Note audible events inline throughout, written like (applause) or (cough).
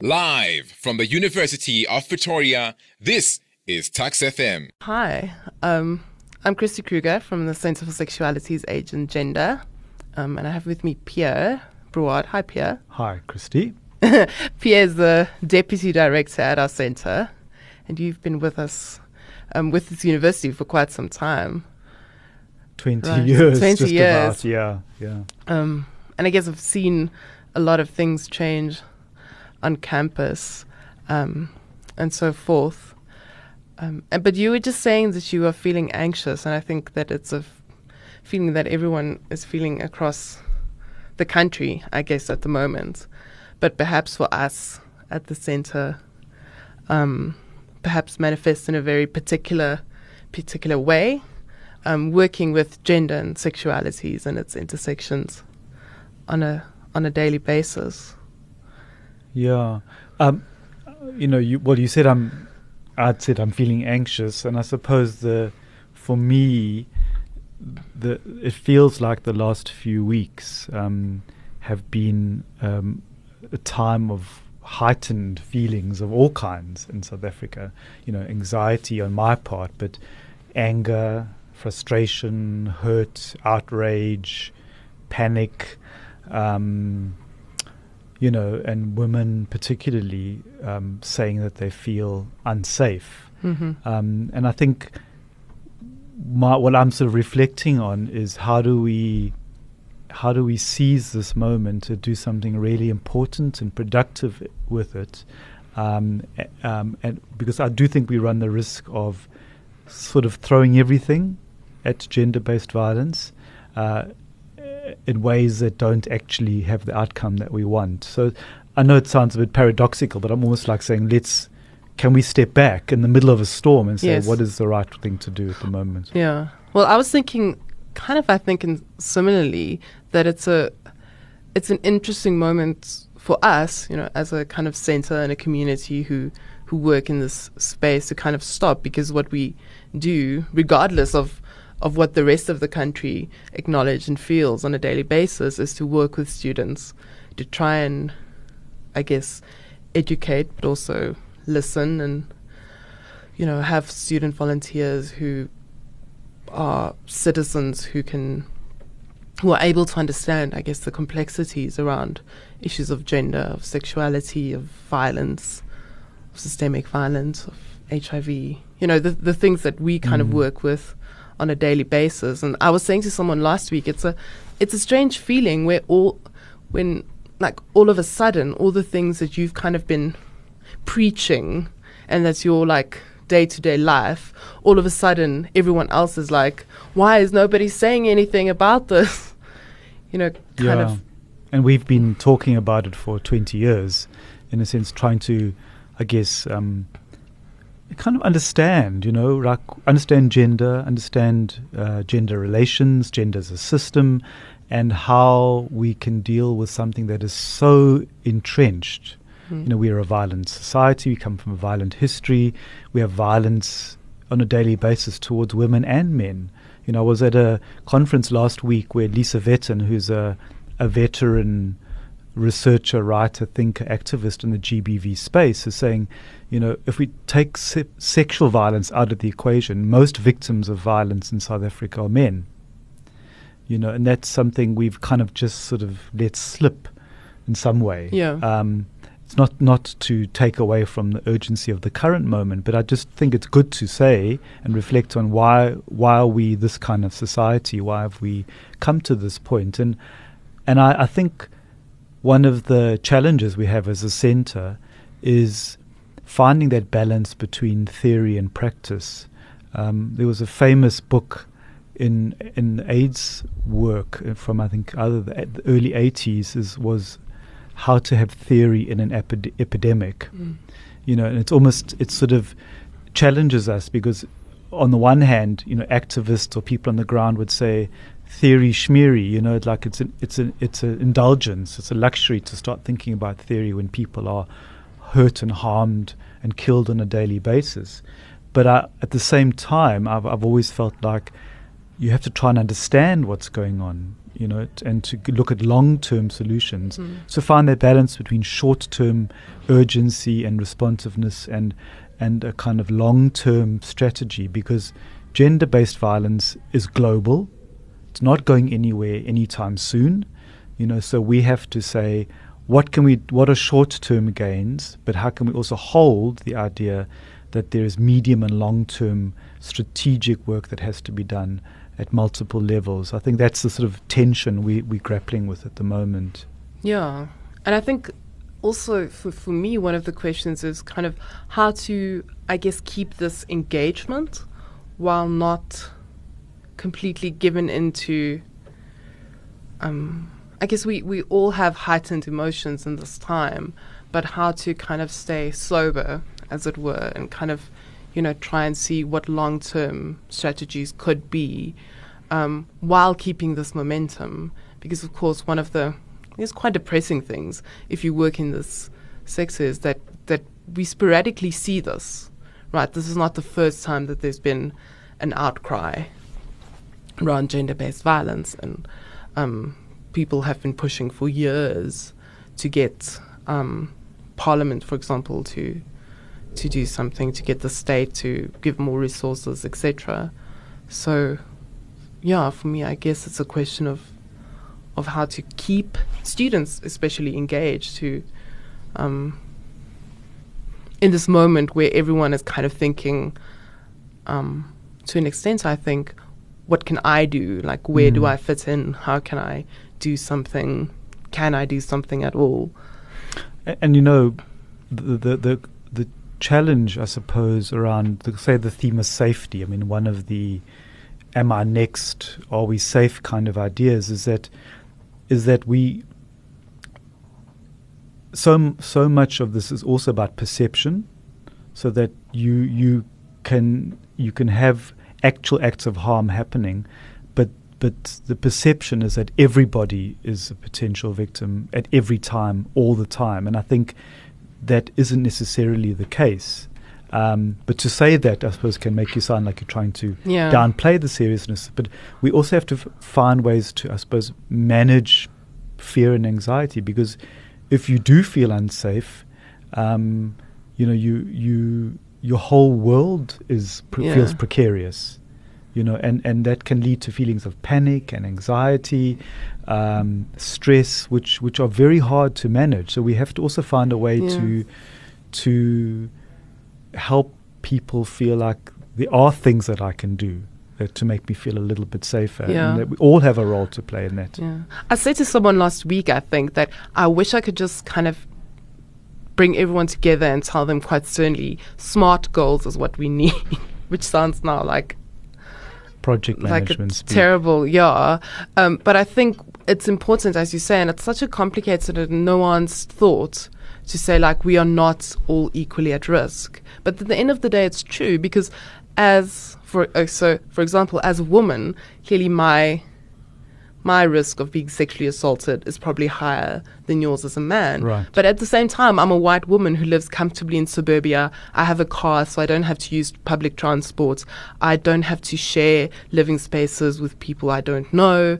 Live from the University of Pretoria, this is Tuks FM. Hi, um, I'm Christi Kruger from the Center for Sexualities, Aids and Gender. Um, and I have with me Pierre Brouard. Hi, Pierre. Hi, Christi. (laughs) Pierre is the Deputy Director at our center. And you've been with us, um, with this university for quite some time. 20 Right, years. 20 just years. About. Yeah, yeah. Um, and I guess I've seen a lot of things change on campus um, and so forth. Um, and, but you were just saying that you are feeling anxious, and I think that it's a f- feeling that everyone is feeling across the country, I guess, at the moment. But perhaps for us at the center, um, perhaps manifests in a very particular, particular way, um, working with gender and sexualities and its intersections on a on a daily basis. Yeah. Um, you know, you, well, you said I'm, I'd said I'm feeling anxious, and I suppose the, for me, the it feels like the last few weeks um, have been um, a time of heightened feelings of all kinds in South Africa. You know, anxiety on my part, but anger, frustration, hurt, outrage, panic. Um, you know, and women particularly um, saying that they feel unsafe. Mm-hmm. Um, and I think my, what I'm sort of reflecting on is how do we how do we seize this moment to do something really important and productive with it? Um, um, and because I do think we run the risk of sort of throwing everything at gender-based violence. Uh, in ways that don't actually have the outcome that we want. So I know it sounds a bit paradoxical, but I'm almost like saying, let's can we step back in the middle of a storm and say Yes. what is the right thing to do at the moment? Yeah. Well, I was thinking, kind of, I think, in similarly that it's a it's an interesting moment for us, you know, as a kind of center and a community who who work in this space to kind of stop because what we do, regardless of of what the rest of the country acknowledge and feels on a daily basis, is to work with students to try and, I guess, educate, but also listen and you know have student volunteers who are citizens who can who are able to understand I guess the complexities around issues of gender, of sexuality, of violence, of systemic violence, of HIV, you know, the the things that we kind of Mm. work with on a daily basis. And I was saying to someone last week, it's a it's a strange feeling where all when like all of a sudden all the things that you've kind of been preaching and that's your like day to day life, all of a sudden everyone else is like, why is nobody saying anything about this? (laughs) You know, kind of and we've been talking about it for 20 years, in a sense, trying to, I guess, um, kind of understand, you know, like understand gender, understand uh, gender relations, gender as a system, and how we can deal with something that is so entrenched. mm, You know, we are a violent society. We come from a violent history. We have violence on a daily basis towards women and men. You know, I was at a conference last week where Lisa Vetten, who's a, a veteran researcher, writer, thinker, activist in the GBV space, is saying, you know, if we take se- sexual violence out of the equation, most victims of violence in South Africa are men. You know, and that's something we've kind of just sort of let slip in some way. Yeah. Um, it's not not to take away from the urgency of the current moment, but I just think it's good to say and reflect on why why are we this kind of society? Why have we come to this point? And and I, I think one of the challenges we have as a centre is finding that balance between theory and practice. Um, there was a famous book in in AIDS work uh, from I think either the, early 80s is was how to have theory in an epide- epidemic. mm, You know, and it's almost it sort of challenges us because on the one hand, you know, activists or people on the ground would say theory schmeary, you know, like it's an it's an it's an indulgence, it's a luxury to start thinking about theory when people are hurt and harmed and killed on a daily basis. But I, at the same time, I've I've always felt like you have to try and understand what's going on. you know, t- and to g- look at long-term solutions. Mm. So find that balance between short-term urgency and responsiveness and and a kind of long-term strategy because gender-based violence is global. It's not going anywhere anytime soon. You know, so we have to say what can we what are short-term gains, but how can we also hold the idea that there is medium and long-term strategic work that has to be done at multiple levels. I think that's the sort of tension we, we're grappling with at the moment. Yeah. And I think also for, for me, one of the questions is kind of how to, I guess, keep this engagement while not completely given into. Um, I guess we, we all have heightened emotions in this time, but how to kind of stay sober, as it were, and kind of, you know, try and see what long term strategies could be um, while keeping this momentum. Because, of course, one of the it's quite depressing things if you work in this sector is that, that we sporadically see this, right? This is not the first time that there's been an outcry around gender based violence, and um, people have been pushing for years to get um, Parliament, for example, to to do something to get the state to give more resources, etc. So, yeah, for me, I guess it's a question of of how to keep students, especially engaged, to um, in this moment where everyone is kind of thinking, um, to an extent, I think, what can I do? Like, where do Mm. I fit in? How can I do something? Can I do something at all? A- And, you know, the, the the the challenge, I suppose, around the, say the theme of safety. I mean, one of the "Am I next? Are we safe?" kind of ideas is that is that we so so much of this is also about perception, so that you you can you can have actual acts of harm happening, but but the perception is that everybody is a potential victim at every time, all the time, and I think that isn't necessarily the case. Um, but to say that, I suppose, can make you sound like you're trying to Yeah. downplay the seriousness. But we also have to f- find ways to, I suppose, manage fear and anxiety because if you do feel unsafe, um, you know, you you your whole world is pre- Yeah. feels precarious, you know, and and that can lead to feelings of panic and anxiety, um, stress, which which are very hard to manage. So we have to also find a way Yeah. to to help people feel like there are things that I can do that to make me feel a little bit safer. Yeah. And that we all have a role to play in that. Yeah. I said to someone last week, I think, that I wish I could just kind of bring everyone together and tell them quite sternly smart goals is what we need, (laughs) which sounds now like Project management. speak. terrible, yeah. Um, but I think it's important, as you say, and it's such a complicated and nuanced thought to say like we are not all equally at risk. But at the end of the day, it's true because as for uh, so for example, as a woman, clearly my my risk of being sexually assaulted is probably higher than yours as a man. Right. But at the same time, I'm a white woman who lives comfortably in suburbia. I have a car, so I don't have to use public transport. I don't have to share living spaces with people I don't know.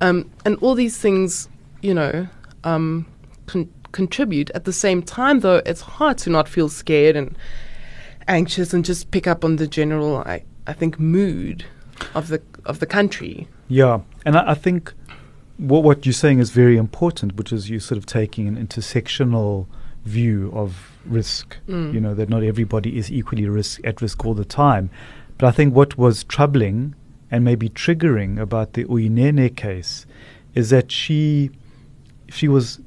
Um, and all these things, you know, um, con- contribute. At the same time, though, it's hard to not feel scared and anxious and just pick up on the general, I, I think, mood of the of the country. Yeah, and I, I think what what you're saying is very important, which is you sort of taking an intersectional view of risk. Mm. You know that not everybody is equally risk at risk all the time. But I think what was troubling and maybe triggering about the Uyinene case is that she she was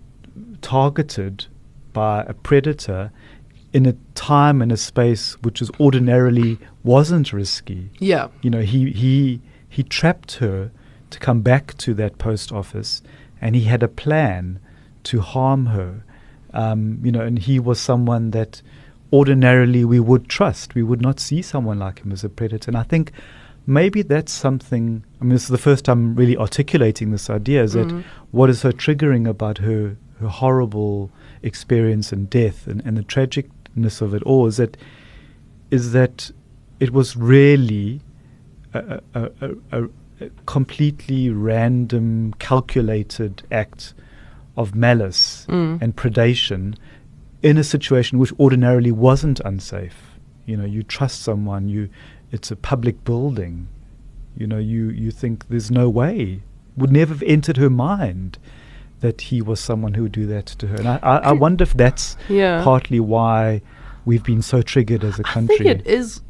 targeted by a predator in a time and a space which is ordinarily wasn't risky Yeah. you know he he he trapped her to come back to that post office and he had a plan to harm her. Um, you know and he was someone that ordinarily we would trust. We would not see someone like him as a predator. And i think maybe that's something i mean this is the first time really articulating this idea is Mhm. that what is so triggering about her her horrible experience and death and, and the tragicness of it all is that is that it was really a, a, a, a completely random, calculated act of malice Mm. and predation in a situation which ordinarily wasn't unsafe. You know, you trust someone, you it's a public building. You know, you, you think there's no way. Would never have entered her mind that he was someone who would do that to her. And I, I, I wonder if that's Yeah. partly why we've been so triggered as a country. I think it is.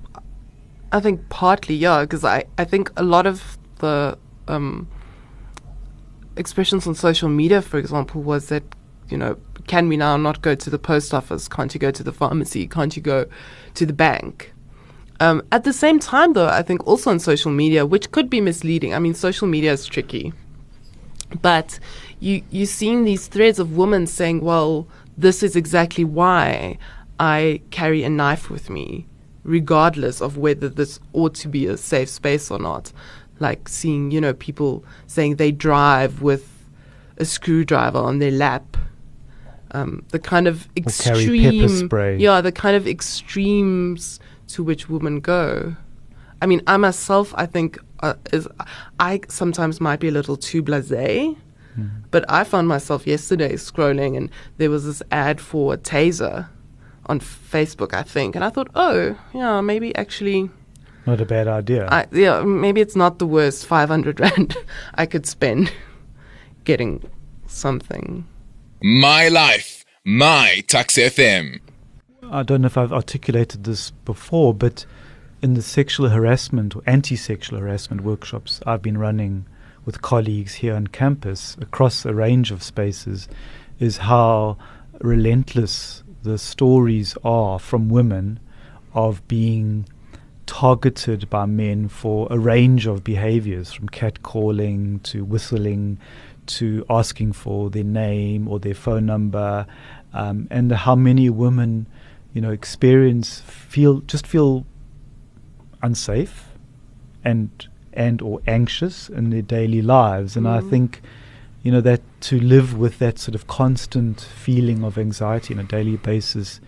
I think partly, yeah, because I, I think a lot of the um, expressions on social media, for example, was that, you know, can we now not go to the post office? Can't you go to the pharmacy? Can't you go to the bank? Um, at the same time, though, I think also on social media, which could be misleading. I mean, social media is tricky, but you you're seeing these threads of women saying, "Well, this is exactly why I carry a knife with me, regardless of whether this ought to be a safe space or not." Like seeing, you know, people saying they drive with a screwdriver on their lap. Um, the kind of extreme, spray. yeah, the kind of extremes to which women go. I mean, I myself, I think, uh, is I sometimes might be a little too blasé, but I found myself yesterday scrolling, and there was this ad for a taser on Facebook, I think, and I thought, oh, yeah, maybe actually, Not a bad idea. I, yeah, maybe it's not the worst five hundred rand (laughs) I could spend getting something. My life, my Tuks FM. I don't know if I've articulated this before, but in the sexual harassment or anti sexual harassment workshops I've been running with colleagues here on campus across a range of spaces, is how relentless the stories are from women of being targeted by men for a range of behaviors from catcalling to whistling to asking for their name or their phone number um, and how many women you know experience feel just feel unsafe and and or anxious in their daily lives and I Mm. think you know that to live with that sort of constant feeling of anxiety on a daily basis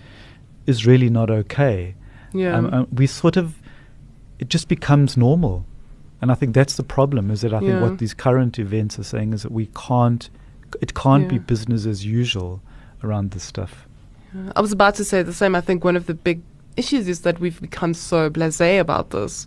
is really not okay Yeah. um, uh, we sort of it just becomes normal and i think that's the problem is that i think what these current events are saying is that we can't it can't be business as usual around this stuff Yeah. I was about to say the same. I think one of the big issues is that we've become so blasé about this,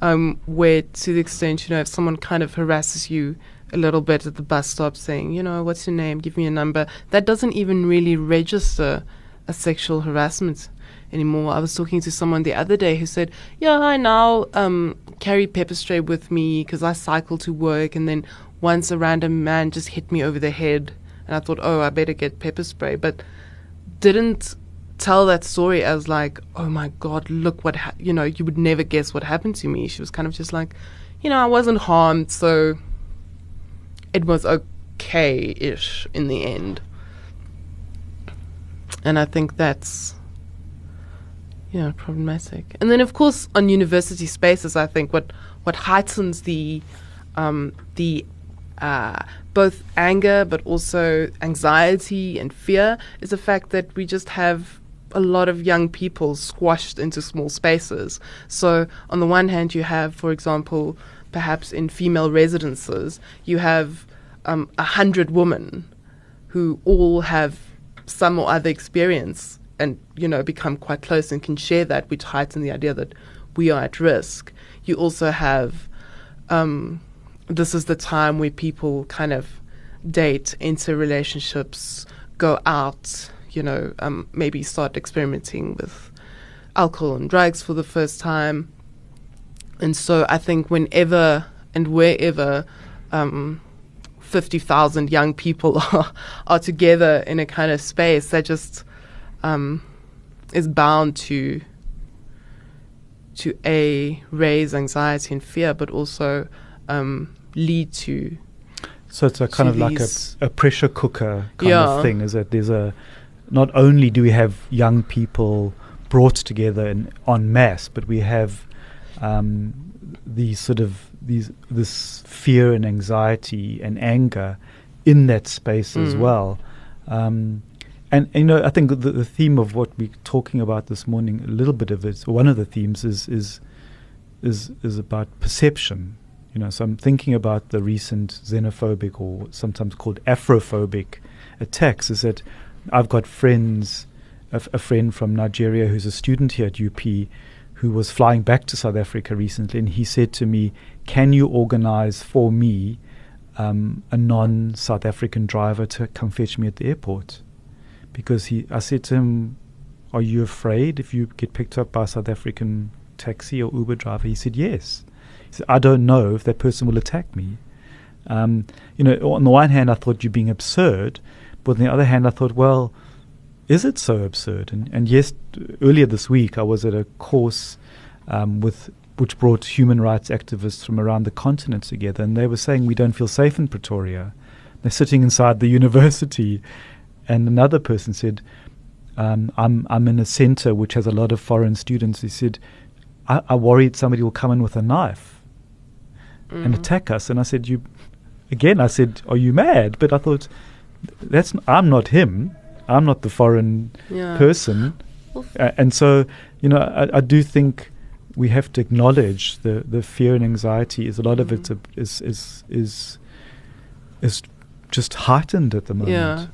um, where to the extent, you know, if someone kind of harasses you a little bit at the bus stop saying, you know, what's your name? Give me a number. That doesn't even really register as sexual harassment anymore. I was talking to someone the other day who said, yeah, I now um, carry pepper spray with me because I cycle to work. And then once a random man just hit me over the head. And I thought, oh, I better get pepper spray. But didn't tell that story as like, oh my god, look what ha-, you know. You would never guess what happened to me. She was kind of just like, you know, I wasn't harmed, so it was okay-ish in the end. And I think that's yeah problematic. And then of course on university spaces, I think what what heightens the um, the uh, both anger but also anxiety and fear is the fact that we just have a lot of young people squashed into small spaces. So, on the one hand, you have, for example, perhaps in female residences, you have um, a hundred women who all have some or other experience and, you know, become quite close and can share that, which heightens the idea that we are at risk. You also have um, this is the time where people kind of date, enter relationships, go out, you know, um, maybe start experimenting with alcohol and drugs for the first time. And so I think whenever and wherever um, 50,000 young people (laughs) are, are together in a kind of space, that just um, is bound to to a raise anxiety and fear, but also um, lead to so it's a kind of like a, a pressure cooker kind Yeah. of thing is that there's a not only do we have young people brought together in, en masse but we have um, these sort of these this fear and anxiety and anger in that space as Mm. well um, and, and, you know I think the, the theme of what we're talking about this morning a little bit of it one of the themes is is is is about perception You know, so I'm thinking about the recent xenophobic or sometimes called Afrophobic attacks. Is that I've got friends, a, f- a friend from Nigeria who's a student here at UP, who was flying back to South Africa recently, and he said to me, "Can you organize for me um, a non-South African driver to come fetch me at the airport?" Because he, I said to him, "Are you afraid if you get picked up by a South African taxi or Uber driver?" He said, "Yes." He said, "I don't know if that person will attack me." Um, you know, on the one hand, I thought you're being absurd, but on the other hand, I thought, well, is it so absurd? And, and yes, earlier this week, I was at a course um, with which brought human rights activists from around the continent together, and they were saying we don't feel safe in Pretoria. They're sitting inside the (laughs) university, and another person said, um, "I'm I'm in a centre which has a lot of foreign students." He said, "I, I worried somebody will come in with a knife and attack us." And I said, "You." Again, I said, "Are you mad?" But I thought, "That's I'm not him. I'm not the foreign Yeah. person." Uh, and so, you know, I, I do think we have to acknowledge the, the fear and anxiety. Is a lot of it a- is is is is just heightened at the moment. Yeah.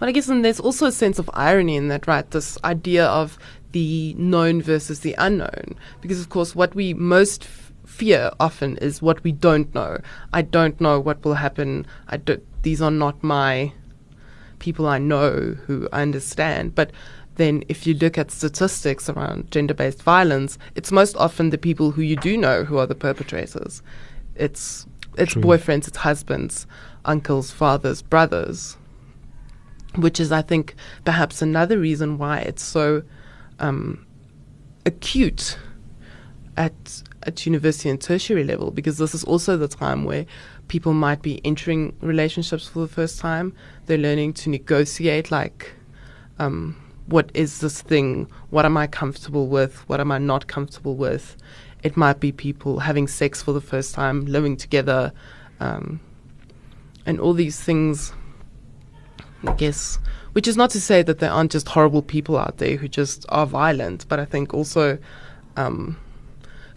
Well, I guess and there's also a sense of irony in that, right? This idea of the known versus the unknown. Because, of course, what we most f- fear often is what we don't know. I don't know what will happen. I don't, these are not my people I know who I understand. But then if you look at statistics around gender based violence, it's most often the people who you do know who are the perpetrators. It's it's True. boyfriends, it's husbands, uncles, fathers, brothers. Which is I think perhaps another reason why it's so um, acute at at university and tertiary level because this is also the time where people might be entering relationships for the first time. They're learning to negotiate like um, what is this thing? What am I comfortable with? What am I not comfortable with? It might be people having sex for the first time, living together, um, and all these things. I guess, which is not to say that there aren't just horrible people out there who just are violent, but I think also, um,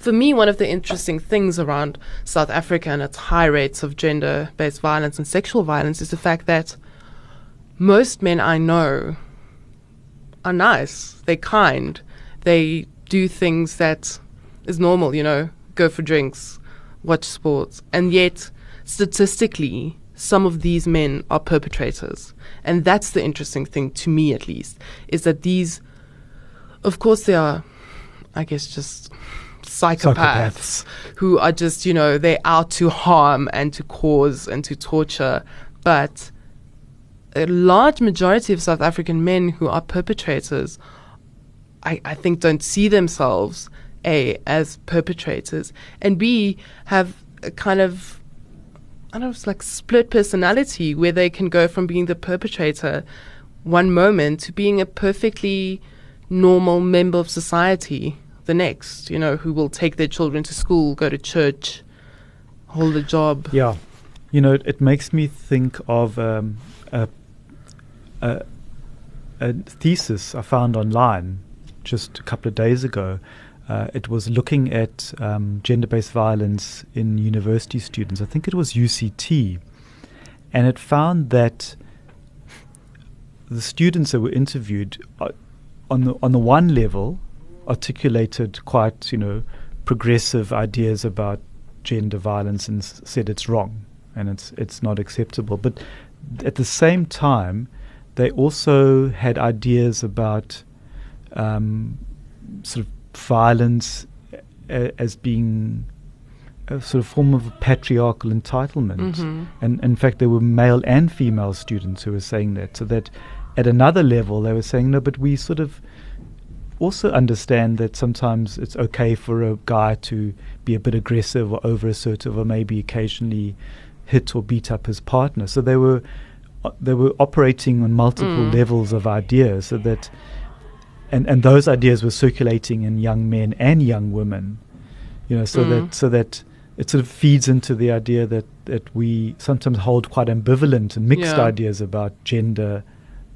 for me, one of the interesting things around South Africa and its high rates of gender based violence and sexual violence is the fact that most men I know are nice, they're kind, they do things that is normal, you know, go for drinks, watch sports, and yet statistically, some of these men are perpetrators. And that's the interesting thing, to me at least, is that these, of course, they are, I guess, just psychopaths, Psychopaths. who are just, you know, they're out to harm and to cause and to torture. But a large majority of South African men who are perpetrators, I, I think, don't see themselves, A, as perpetrators, and B, have a kind of I don't know, it's like split personality where they can go from being the perpetrator one moment to being a perfectly normal member of society the next, you know, who will take their children to school, go to church, hold a job. Yeah, you know, it, makes me think of um, a, a a thesis I found online just a couple of days ago. Uh, it was looking at um, gender-based violence in university students. I think it was UCT, and it found that the students that were interviewed, uh, on the on the one level, articulated quite you know progressive ideas about gender violence and s- said it's wrong and it's it's not acceptable. But at the same time, they also had ideas about um, sort of violence a- as being a sort of form of patriarchal entitlement. Mhm. And in fact, there were male and female students who were saying that. So that at another level, they were saying, no, but we sort of also understand that sometimes it's okay for a guy to be a bit aggressive or over assertive or maybe occasionally hit or beat up his partner. So they were uh, they were operating on multiple Mm. levels of ideas so that and and those ideas were circulating in young men and young women. You know, so Mm. that so that it sort of feeds into the idea that that we sometimes hold quite ambivalent and mixed Yeah. ideas about gender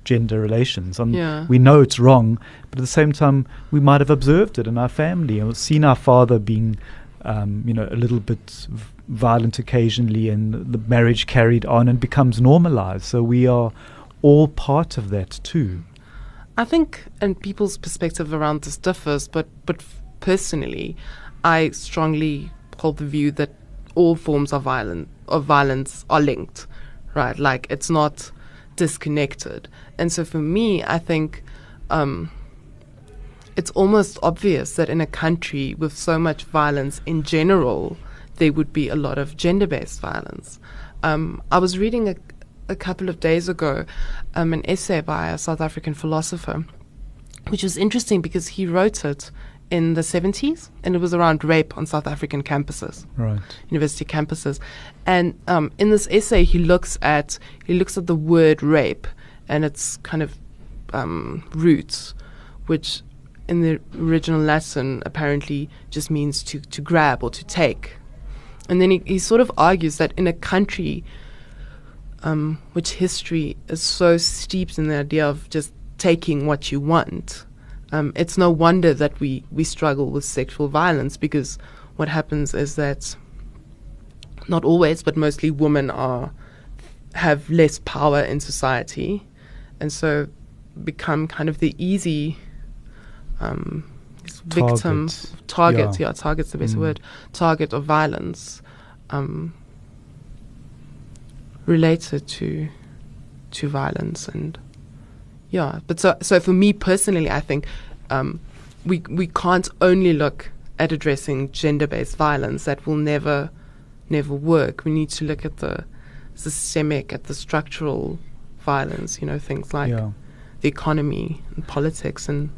gender relations. And Yeah. we know it's wrong, but at the same time, we might have observed it in our family or seen our father being um, you know, a little bit v- violent occasionally, and the marriage carried on and becomes normalized. So we are all part of that too. I think, and people's perspective around this differs, but but personally, I strongly hold the view that all forms of violence of violence are linked, right? Like it's not disconnected. And so for me, I think um, it's almost obvious that in a country with so much violence in general, there would be a lot of gender-based violence. Um, I was reading a, a couple of days ago um, an essay by a South African philosopher, which was interesting because he wrote it in the 70s and it was around rape on South African campuses Right. university campuses. And um, in this essay, he looks at he looks at the word rape and its kind of um, roots, which in the original Latin apparently just means to to grab or to take. And then he, he sort of argues that in a country um, which history is so steeped in the idea of just taking what you want, um, it's no wonder that we, we struggle with sexual violence because what happens is that not always, but mostly women are have less power in society, and so become kind of the easy um, victim Target. target. Yeah. Yeah, target's the best Mm. word. Target of violence um, related to to violence and yeah. But so so for me personally, I think um, we we can't only look at addressing gender-based violence. That will never never work. We need to look at the systemic, at the structural violence. You know, things like yeah. the economy and politics and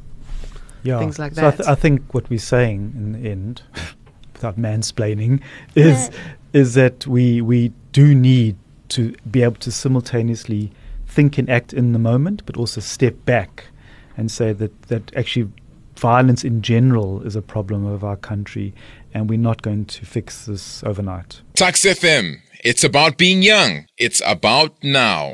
yeah. things like so I, that. th- I think what we're saying in the end, (laughs) without mansplaining, is is that we we do need to be able to simultaneously think and act in the moment, but also step back and say that that actually violence in general is a problem of our country, and we're not going to fix this overnight. Tuks FM. It's about being young. It's about now.